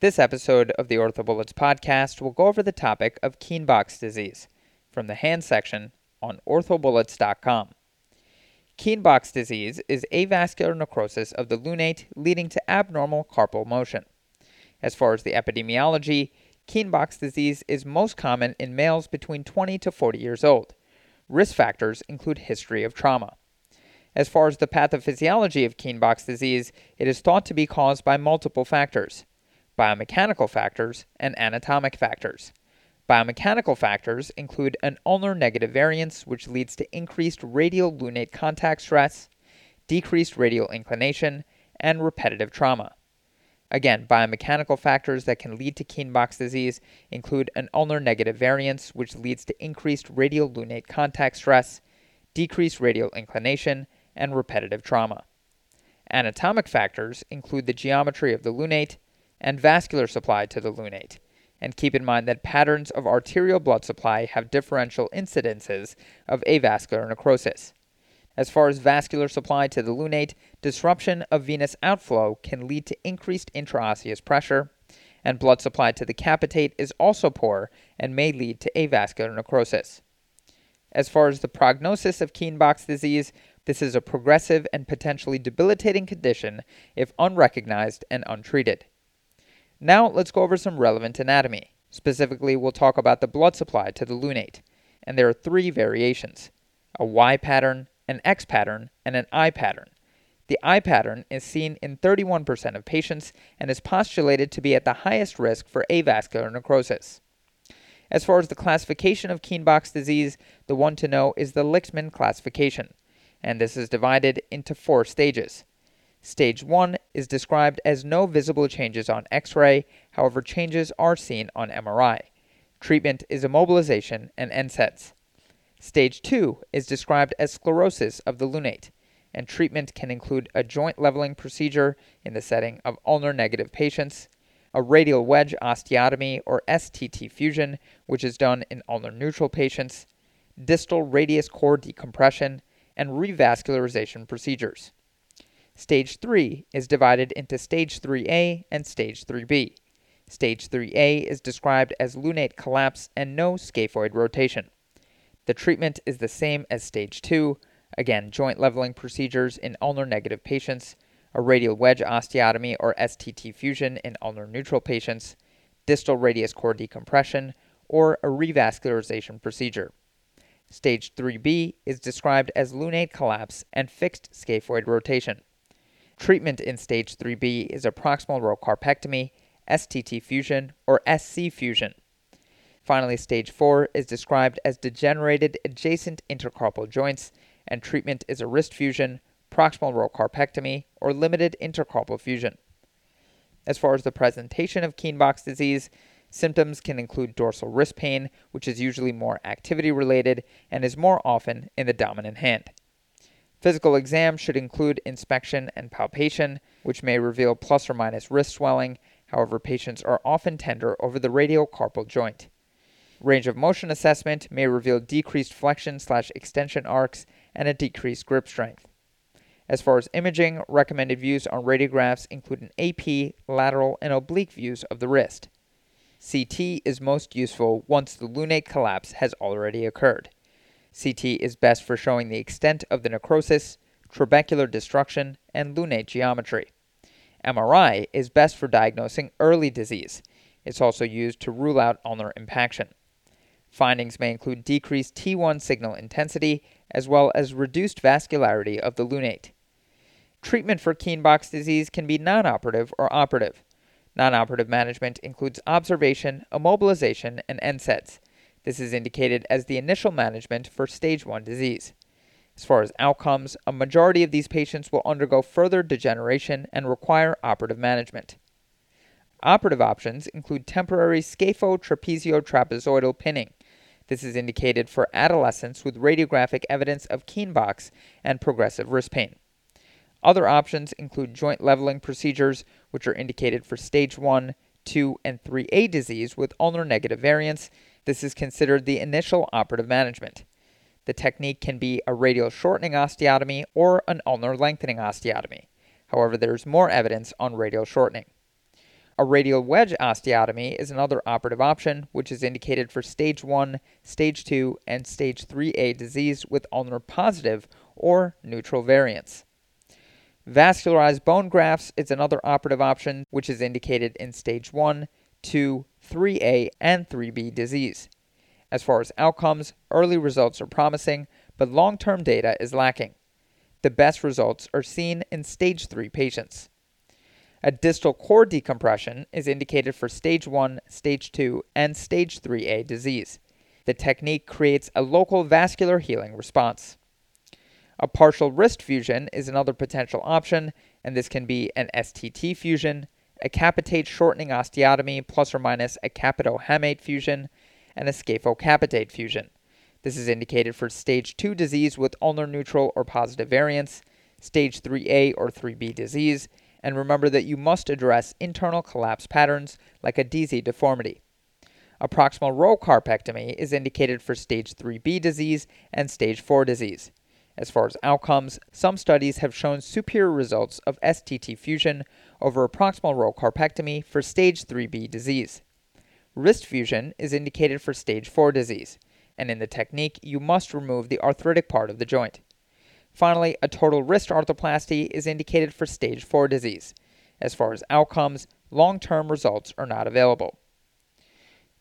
This episode of the OrthoBullets podcast will go over the topic of Kienbock's disease from the hand section on orthobullets.com. Kienbock's disease is avascular necrosis of the lunate leading to abnormal carpal motion. As far as the epidemiology, Kienbock's disease is most common in males between 20 to 40 years old. Risk factors include history of trauma. As far as the pathophysiology of Kienbock's disease, it is thought to be caused by multiple factors biomechanical factors and anatomic factors. Biomechanical factors include an ulnar negative variance, which leads to increased radial lunate contact stress, decreased radial inclination, and repetitive trauma. Again, biomechanical factors that can lead to Kienbock's disease include an ulnar negative variance, which leads to increased radial lunate contact stress, decreased radial inclination, and repetitive trauma. Anatomic factors include the geometry of the lunate and vascular supply to the lunate. And keep in mind that patterns of arterial blood supply have differential incidences of avascular necrosis. As far as vascular supply to the lunate, disruption of venous outflow can lead to increased intraosseous pressure, and blood supply to the capitate is also poor and may lead to avascular necrosis. As far as the prognosis of Kienbock's disease, this is a progressive and potentially debilitating condition if unrecognized and untreated. Now let's go over some relevant anatomy. Specifically, we'll talk about the blood supply to the lunate, and there are three variations a Y pattern, an X pattern, and an I pattern. The I pattern is seen in 31% of patients and is postulated to be at the highest risk for avascular necrosis. As far as the classification of Kienbock's disease, the one to know is the Lichtman classification, and this is divided into four stages. Stage 1 is described as no visible changes on X ray, however, changes are seen on MRI. Treatment is immobilization and NSAIDs. Stage 2 is described as sclerosis of the lunate, and treatment can include a joint leveling procedure in the setting of ulnar negative patients, a radial wedge osteotomy or STT fusion, which is done in ulnar neutral patients, distal radius core decompression, and revascularization procedures. Stage 3 is divided into Stage 3A and Stage 3B. Stage 3A is described as lunate collapse and no scaphoid rotation. The treatment is the same as Stage 2, again, joint leveling procedures in ulnar negative patients, a radial wedge osteotomy or STT fusion in ulnar neutral patients, distal radius core decompression, or a revascularization procedure. Stage 3B is described as lunate collapse and fixed scaphoid rotation. Treatment in stage 3B is a proximal row carpectomy, STT fusion, or SC fusion. Finally, stage 4 is described as degenerated adjacent intercarpal joints, and treatment is a wrist fusion, proximal row carpectomy, or limited intercarpal fusion. As far as the presentation of Kienbock's disease, symptoms can include dorsal wrist pain, which is usually more activity related and is more often in the dominant hand. Physical exam should include inspection and palpation, which may reveal plus or minus wrist swelling. However, patients are often tender over the radial carpal joint. Range of motion assessment may reveal decreased flexion slash extension arcs and a decreased grip strength. As far as imaging, recommended views on radiographs include an AP, lateral, and oblique views of the wrist. CT is most useful once the lunate collapse has already occurred. CT is best for showing the extent of the necrosis, trabecular destruction, and lunate geometry. MRI is best for diagnosing early disease. It's also used to rule out ulnar impaction. Findings may include decreased T1 signal intensity as well as reduced vascularity of the lunate. Treatment for Kienbock's disease can be non-operative or operative. Non-operative management includes observation, immobilization, and NSAIDs. This is indicated as the initial management for stage 1 disease. As far as outcomes, a majority of these patients will undergo further degeneration and require operative management. Operative options include temporary scaphotrapeziotrapezoidal pinning. This is indicated for adolescents with radiographic evidence of Kienbock's and progressive wrist pain. Other options include joint leveling procedures, which are indicated for stage 1, 2, and 3A disease with ulnar negative variants, this is considered the initial operative management. The technique can be a radial shortening osteotomy or an ulnar lengthening osteotomy. However, there is more evidence on radial shortening. A radial wedge osteotomy is another operative option, which is indicated for stage 1, stage 2, and stage 3A disease with ulnar positive or neutral variants. Vascularized bone grafts is another operative option, which is indicated in stage 1, 2, 3A, and 3B disease. As far as outcomes, early results are promising, but long term data is lacking. The best results are seen in stage 3 patients. A distal core decompression is indicated for stage 1, stage 2, and stage 3A disease. The technique creates a local vascular healing response. A partial wrist fusion is another potential option, and this can be an STT fusion, a capitate shortening osteotomy plus or minus a capitohamate fusion, and a scaphocapitate fusion. This is indicated for stage 2 disease with ulnar neutral or positive variants, stage 3A or 3B disease, and remember that you must address internal collapse patterns like a DISI deformity. A proximal row carpectomy is indicated for stage 3B disease and stage 4 disease. As far as outcomes, some studies have shown superior results of STT fusion over a proximal row carpectomy for stage 3B disease. Wrist fusion is indicated for stage 4 disease, and in the technique, you must remove the arthritic part of the joint. Finally, a total wrist arthroplasty is indicated for stage 4 disease. As far as outcomes, long term results are not available.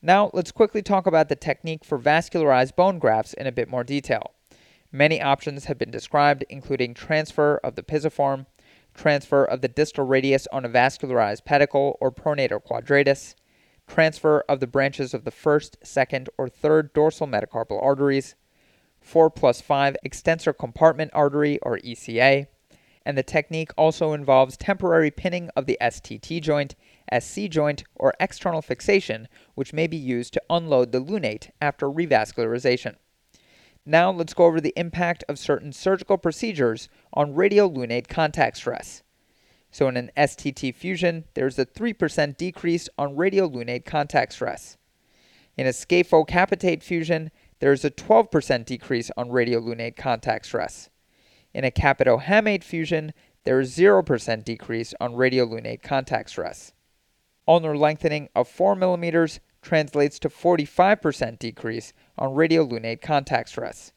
Now, let's quickly talk about the technique for vascularized bone grafts in a bit more detail. Many options have been described, including transfer of the pisiform, transfer of the distal radius on a vascularized pedicle or pronator quadratus, transfer of the branches of the first, second, or third dorsal metacarpal arteries, 4 plus 5 extensor compartment artery or ECA, and the technique also involves temporary pinning of the STT joint, SC joint, or external fixation, which may be used to unload the lunate after revascularization. Now let's go over the impact of certain surgical procedures on radiolunate contact stress. So in an STT fusion, there's a 3% decrease on radiolunate contact stress. In a scaphocapitate fusion, there is a 12% decrease on radiolunate contact stress. In a capitohamate fusion, there is 0% decrease on radiolunate contact stress. Ulnar lengthening of 4 millimeters translates to 45% decrease on radiolunate contact stress.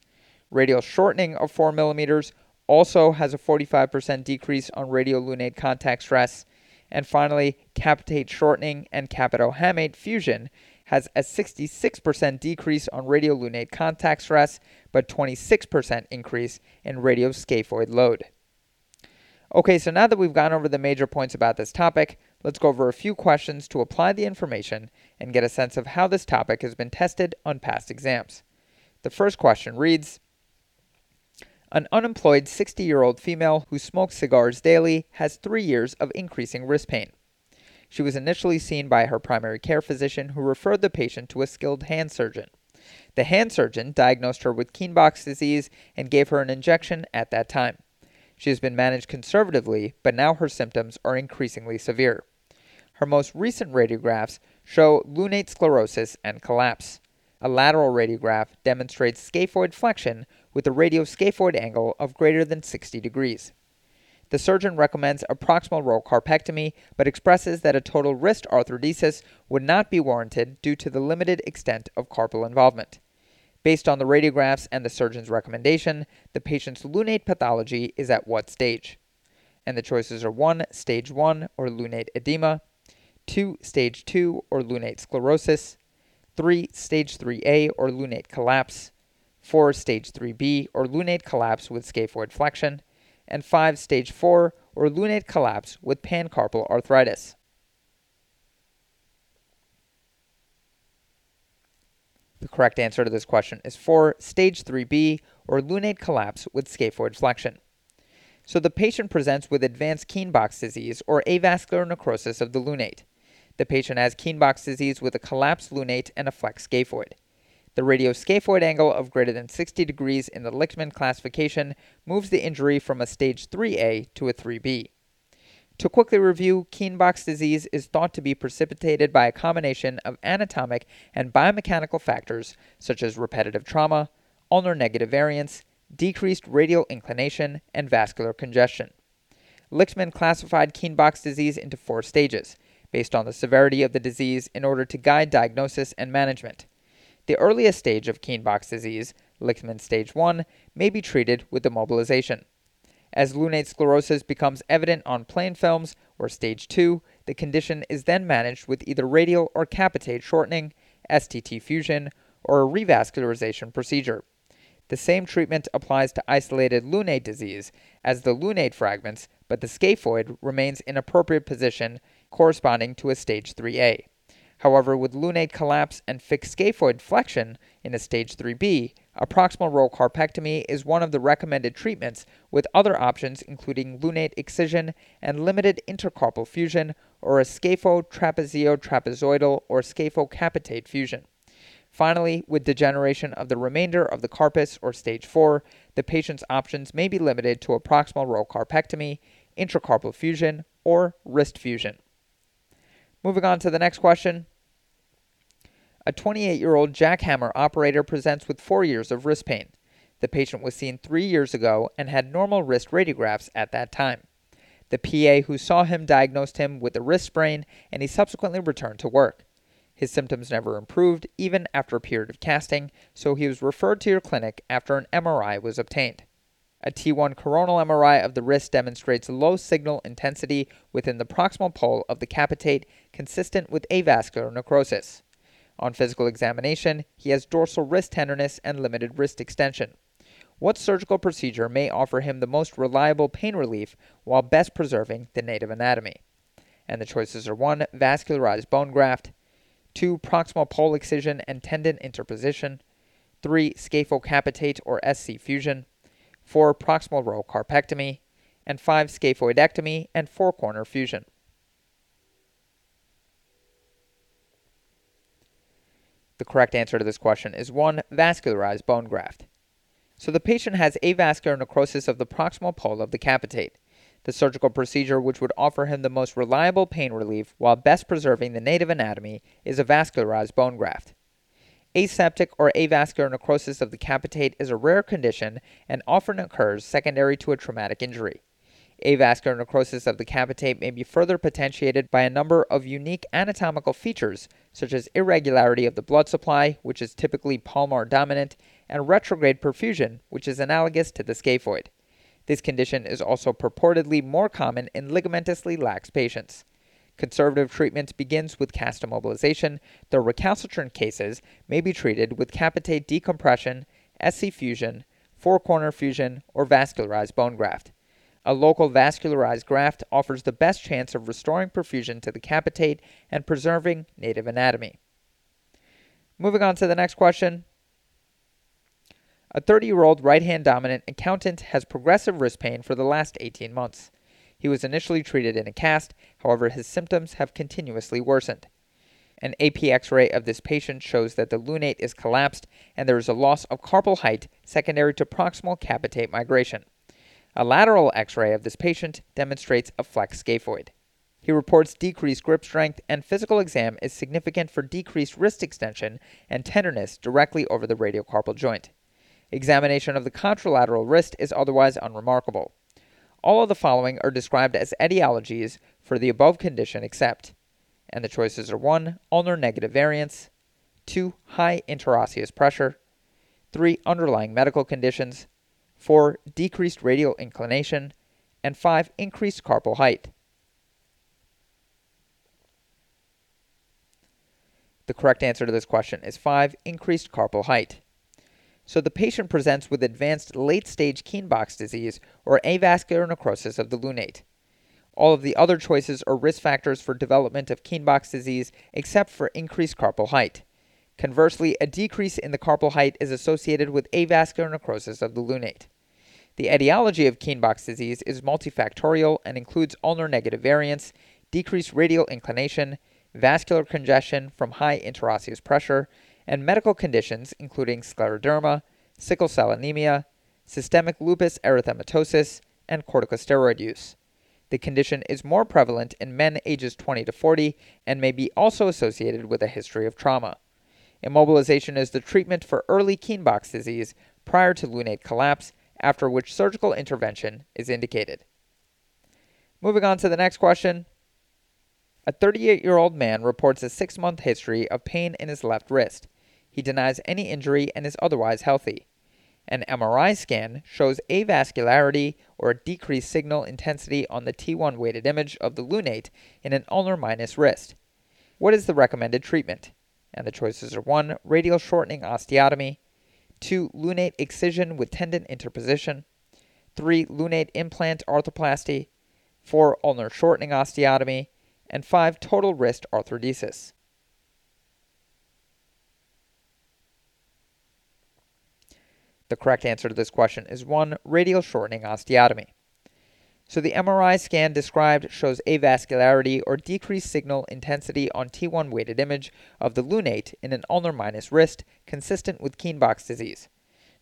Radial shortening of 4 millimeters also has a 45% decrease on radiolunate contact stress. And finally, capitate shortening and capitohamate fusion has a 66% decrease on radiolunate contact stress, but 26% increase in radioscaphoid load. Okay, so now that we've gone over the major points about this topic, let's go over a few questions to apply the information and get a sense of how this topic has been tested on past exams. The first question reads An unemployed 60 year old female who smokes cigars daily has three years of increasing wrist pain. She was initially seen by her primary care physician, who referred the patient to a skilled hand surgeon. The hand surgeon diagnosed her with Kienbock's disease and gave her an injection at that time. She has been managed conservatively, but now her symptoms are increasingly severe. Her most recent radiographs show lunate sclerosis and collapse. A lateral radiograph demonstrates scaphoid flexion with a radioscaphoid angle of greater than 60 degrees. The surgeon recommends a proximal row carpectomy, but expresses that a total wrist arthrodesis would not be warranted due to the limited extent of carpal involvement. Based on the radiographs and the surgeon's recommendation, the patient's lunate pathology is at what stage? And the choices are 1. Stage 1 or lunate edema, 2. Stage 2 or lunate sclerosis, 3. Stage 3A or lunate collapse, 4. Stage 3B or lunate collapse with scaphoid flexion, and 5 stage 4 or lunate collapse with pancarpal arthritis. The correct answer to this question is 4 stage 3B or lunate collapse with scaphoid flexion. So the patient presents with advanced Kienbock's disease or avascular necrosis of the lunate. The patient has Kienbock's disease with a collapsed lunate and a flexed scaphoid. The radioscaphoid angle of greater than 60 degrees in the Lichtman classification moves the injury from a stage 3A to a 3B. To quickly review, Kienbock's disease is thought to be precipitated by a combination of anatomic and biomechanical factors such as repetitive trauma, ulnar negative variance, decreased radial inclination, and vascular congestion. Lichtman classified Kienbock's disease into four stages based on the severity of the disease in order to guide diagnosis and management. The earliest stage of Kienbock's disease, Lichtman stage 1, may be treated with immobilization. As lunate sclerosis becomes evident on plain films, or stage 2, the condition is then managed with either radial or capitate shortening, STT fusion, or a revascularization procedure. The same treatment applies to isolated lunate disease as the lunate fragments, but the scaphoid remains in appropriate position corresponding to a stage 3A. However, with lunate collapse and fixed scaphoid flexion in a stage 3B, a proximal row carpectomy is one of the recommended treatments, with other options including lunate excision and limited intercarpal fusion or a scapho-trapezio-trapezoidal or scapho-capitate fusion. Finally, with degeneration of the remainder of the carpus or stage 4, the patient's options may be limited to a proximal row carpectomy, intracarpal fusion, or wrist fusion. Moving on to the next question. A 28 year old jackhammer operator presents with four years of wrist pain. The patient was seen three years ago and had normal wrist radiographs at that time. The PA who saw him diagnosed him with a wrist sprain and he subsequently returned to work. His symptoms never improved, even after a period of casting, so he was referred to your clinic after an MRI was obtained. A T1 coronal MRI of the wrist demonstrates low signal intensity within the proximal pole of the capitate, consistent with avascular necrosis. On physical examination, he has dorsal wrist tenderness and limited wrist extension. What surgical procedure may offer him the most reliable pain relief while best preserving the native anatomy? And the choices are 1. Vascularized bone graft, 2. Proximal pole excision and tendon interposition. 3. Scaphocapitate or SC fusion. 4. Proximal row carpectomy. And 5. Scaphoidectomy and four corner fusion. The correct answer to this question is 1. Vascularized bone graft. So the patient has avascular necrosis of the proximal pole of the capitate the surgical procedure which would offer him the most reliable pain relief while best preserving the native anatomy is a vascularized bone graft. Aseptic or avascular necrosis of the capitate is a rare condition and often occurs secondary to a traumatic injury. Avascular necrosis of the capitate may be further potentiated by a number of unique anatomical features, such as irregularity of the blood supply, which is typically palmar dominant, and retrograde perfusion, which is analogous to the scaphoid. This condition is also purportedly more common in ligamentously lax patients. Conservative treatment begins with cast immobilization, though recalcitrant cases may be treated with capitate decompression, SC fusion, four corner fusion, or vascularized bone graft. A local vascularized graft offers the best chance of restoring perfusion to the capitate and preserving native anatomy. Moving on to the next question. A 30 year old right hand dominant accountant has progressive wrist pain for the last 18 months. He was initially treated in a cast, however, his symptoms have continuously worsened. An AP x ray of this patient shows that the lunate is collapsed and there is a loss of carpal height secondary to proximal capitate migration. A lateral x ray of this patient demonstrates a flex scaphoid. He reports decreased grip strength, and physical exam is significant for decreased wrist extension and tenderness directly over the radiocarpal joint. Examination of the contralateral wrist is otherwise unremarkable. All of the following are described as etiologies for the above condition except, and the choices are 1. Ulnar negative variance, 2. High interosseous pressure, 3. Underlying medical conditions, 4. Decreased radial inclination, and 5. Increased carpal height. The correct answer to this question is 5. Increased carpal height so the patient presents with advanced late stage Kienbock's disease or avascular necrosis of the lunate. All of the other choices are risk factors for development of Kienbock's disease except for increased carpal height. Conversely, a decrease in the carpal height is associated with avascular necrosis of the lunate. The etiology of Kienbock's disease is multifactorial and includes ulnar negative variance, decreased radial inclination, vascular congestion from high interosseous pressure, and medical conditions including scleroderma, sickle cell anemia, systemic lupus erythematosus, and corticosteroid use. The condition is more prevalent in men ages 20 to 40 and may be also associated with a history of trauma. Immobilization is the treatment for early Kienbock's disease prior to lunate collapse, after which surgical intervention is indicated. Moving on to the next question. A 38 year old man reports a six month history of pain in his left wrist. He denies any injury and is otherwise healthy. An MRI scan shows avascularity or a decreased signal intensity on the T1 weighted image of the lunate in an ulnar minus wrist. What is the recommended treatment? And the choices are 1. Radial shortening osteotomy, 2. Lunate excision with tendon interposition, 3. Lunate implant arthroplasty, 4. Ulnar shortening osteotomy, and 5. Total wrist arthrodesis. The correct answer to this question is 1. Radial shortening osteotomy. So the MRI scan described shows avascularity or decreased signal intensity on T1 weighted image of the lunate in an ulnar minus wrist consistent with Kienbock's disease.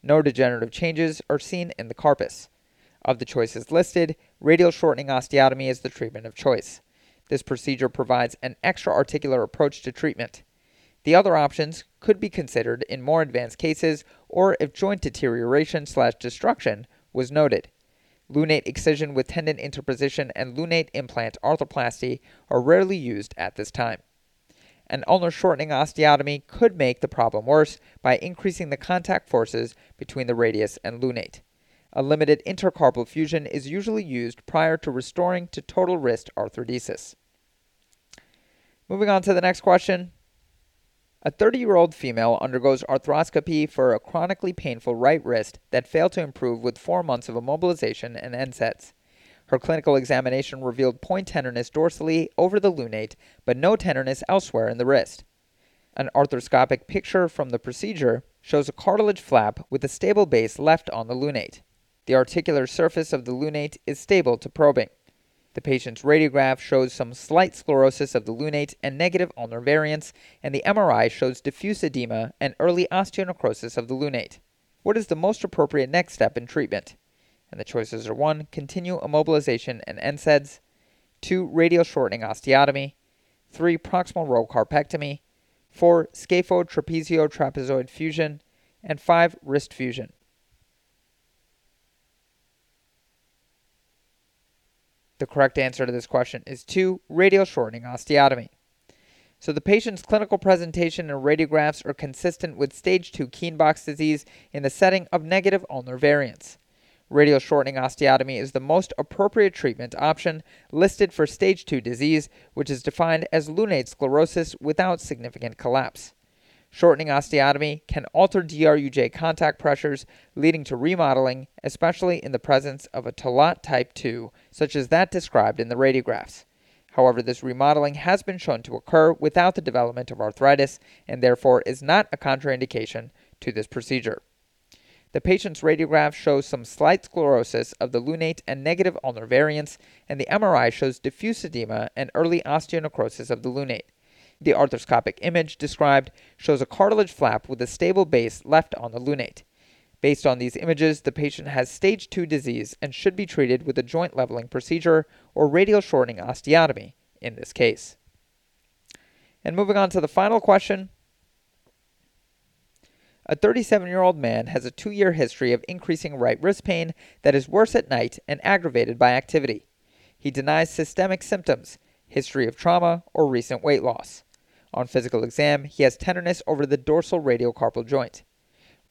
No degenerative changes are seen in the carpus. Of the choices listed, radial shortening osteotomy is the treatment of choice. This procedure provides an extra articular approach to treatment. The other options could be considered in more advanced cases or if joint deterioration slash destruction was noted. Lunate excision with tendon interposition and lunate implant arthroplasty are rarely used at this time. An ulnar shortening osteotomy could make the problem worse by increasing the contact forces between the radius and lunate. A limited intercarpal fusion is usually used prior to restoring to total wrist arthrodesis. Moving on to the next question. A 30 year old female undergoes arthroscopy for a chronically painful right wrist that failed to improve with four months of immobilization and NSAIDs. Her clinical examination revealed point tenderness dorsally over the lunate, but no tenderness elsewhere in the wrist. An arthroscopic picture from the procedure shows a cartilage flap with a stable base left on the lunate. The articular surface of the lunate is stable to probing. The patient's radiograph shows some slight sclerosis of the lunate and negative ulnar variance, and the MRI shows diffuse edema and early osteonecrosis of the lunate. What is the most appropriate next step in treatment? And the choices are 1. Continue immobilization and NSAIDs, 2. Radial shortening osteotomy, 3. Proximal row carpectomy, 4. Scapho trapezoid fusion, and 5. Wrist fusion. The correct answer to this question is 2. Radial shortening osteotomy. So the patient's clinical presentation and radiographs are consistent with stage 2 Kienbock's disease in the setting of negative ulnar variance. Radial shortening osteotomy is the most appropriate treatment option listed for stage 2 disease, which is defined as lunate sclerosis without significant collapse. Shortening osteotomy can alter DRUJ contact pressures, leading to remodeling, especially in the presence of a Tolat type 2, such as that described in the radiographs. However, this remodeling has been shown to occur without the development of arthritis and therefore is not a contraindication to this procedure. The patient's radiograph shows some slight sclerosis of the lunate and negative ulnar variants, and the MRI shows diffuse edema and early osteonecrosis of the lunate. The arthroscopic image described shows a cartilage flap with a stable base left on the lunate. Based on these images, the patient has stage 2 disease and should be treated with a joint leveling procedure or radial shortening osteotomy in this case. And moving on to the final question. A 37 year old man has a two year history of increasing right wrist pain that is worse at night and aggravated by activity. He denies systemic symptoms, history of trauma, or recent weight loss. On physical exam, he has tenderness over the dorsal radiocarpal joint.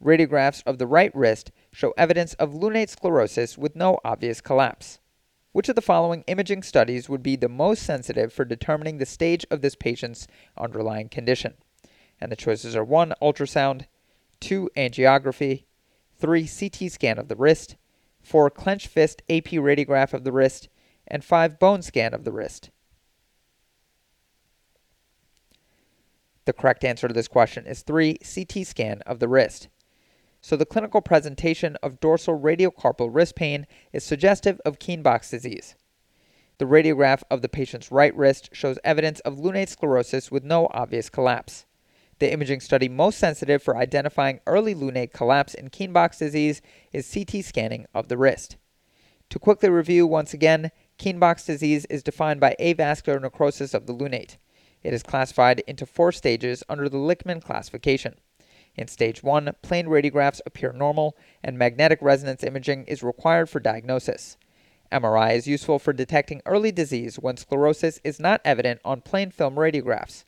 Radiographs of the right wrist show evidence of lunate sclerosis with no obvious collapse. Which of the following imaging studies would be the most sensitive for determining the stage of this patient's underlying condition? And the choices are 1. Ultrasound, 2. Angiography, 3. CT scan of the wrist, 4. Clenched fist AP radiograph of the wrist, and 5. Bone scan of the wrist. The correct answer to this question is 3 CT scan of the wrist. So the clinical presentation of dorsal radiocarpal wrist pain is suggestive of Kienbock's disease. The radiograph of the patient's right wrist shows evidence of lunate sclerosis with no obvious collapse. The imaging study most sensitive for identifying early lunate collapse in Kienbock's disease is CT scanning of the wrist. To quickly review once again, Kienbock's disease is defined by avascular necrosis of the lunate. It is classified into four stages under the Lichtman classification. In stage 1, plain radiographs appear normal, and magnetic resonance imaging is required for diagnosis. MRI is useful for detecting early disease when sclerosis is not evident on plain film radiographs.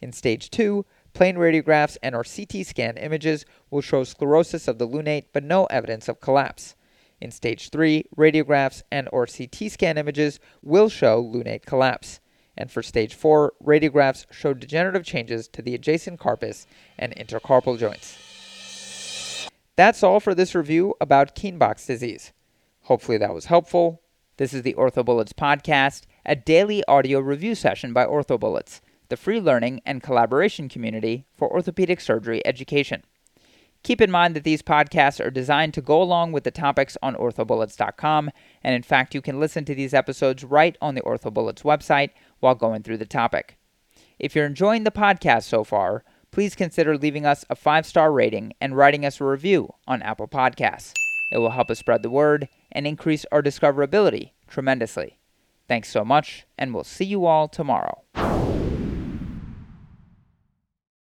In stage 2, plain radiographs and or CT scan images will show sclerosis of the lunate but no evidence of collapse. In stage 3, radiographs and or CT scan images will show lunate collapse. And for stage 4, radiographs show degenerative changes to the adjacent carpus and intercarpal joints. That's all for this review about Kienbock's disease. Hopefully that was helpful. This is the OrthoBullets podcast, a daily audio review session by OrthoBullets, the free learning and collaboration community for orthopedic surgery education. Keep in mind that these podcasts are designed to go along with the topics on orthobullets.com, and in fact, you can listen to these episodes right on the OrthoBullets website while going through the topic. If you're enjoying the podcast so far, please consider leaving us a five star rating and writing us a review on Apple Podcasts. It will help us spread the word and increase our discoverability tremendously. Thanks so much, and we'll see you all tomorrow.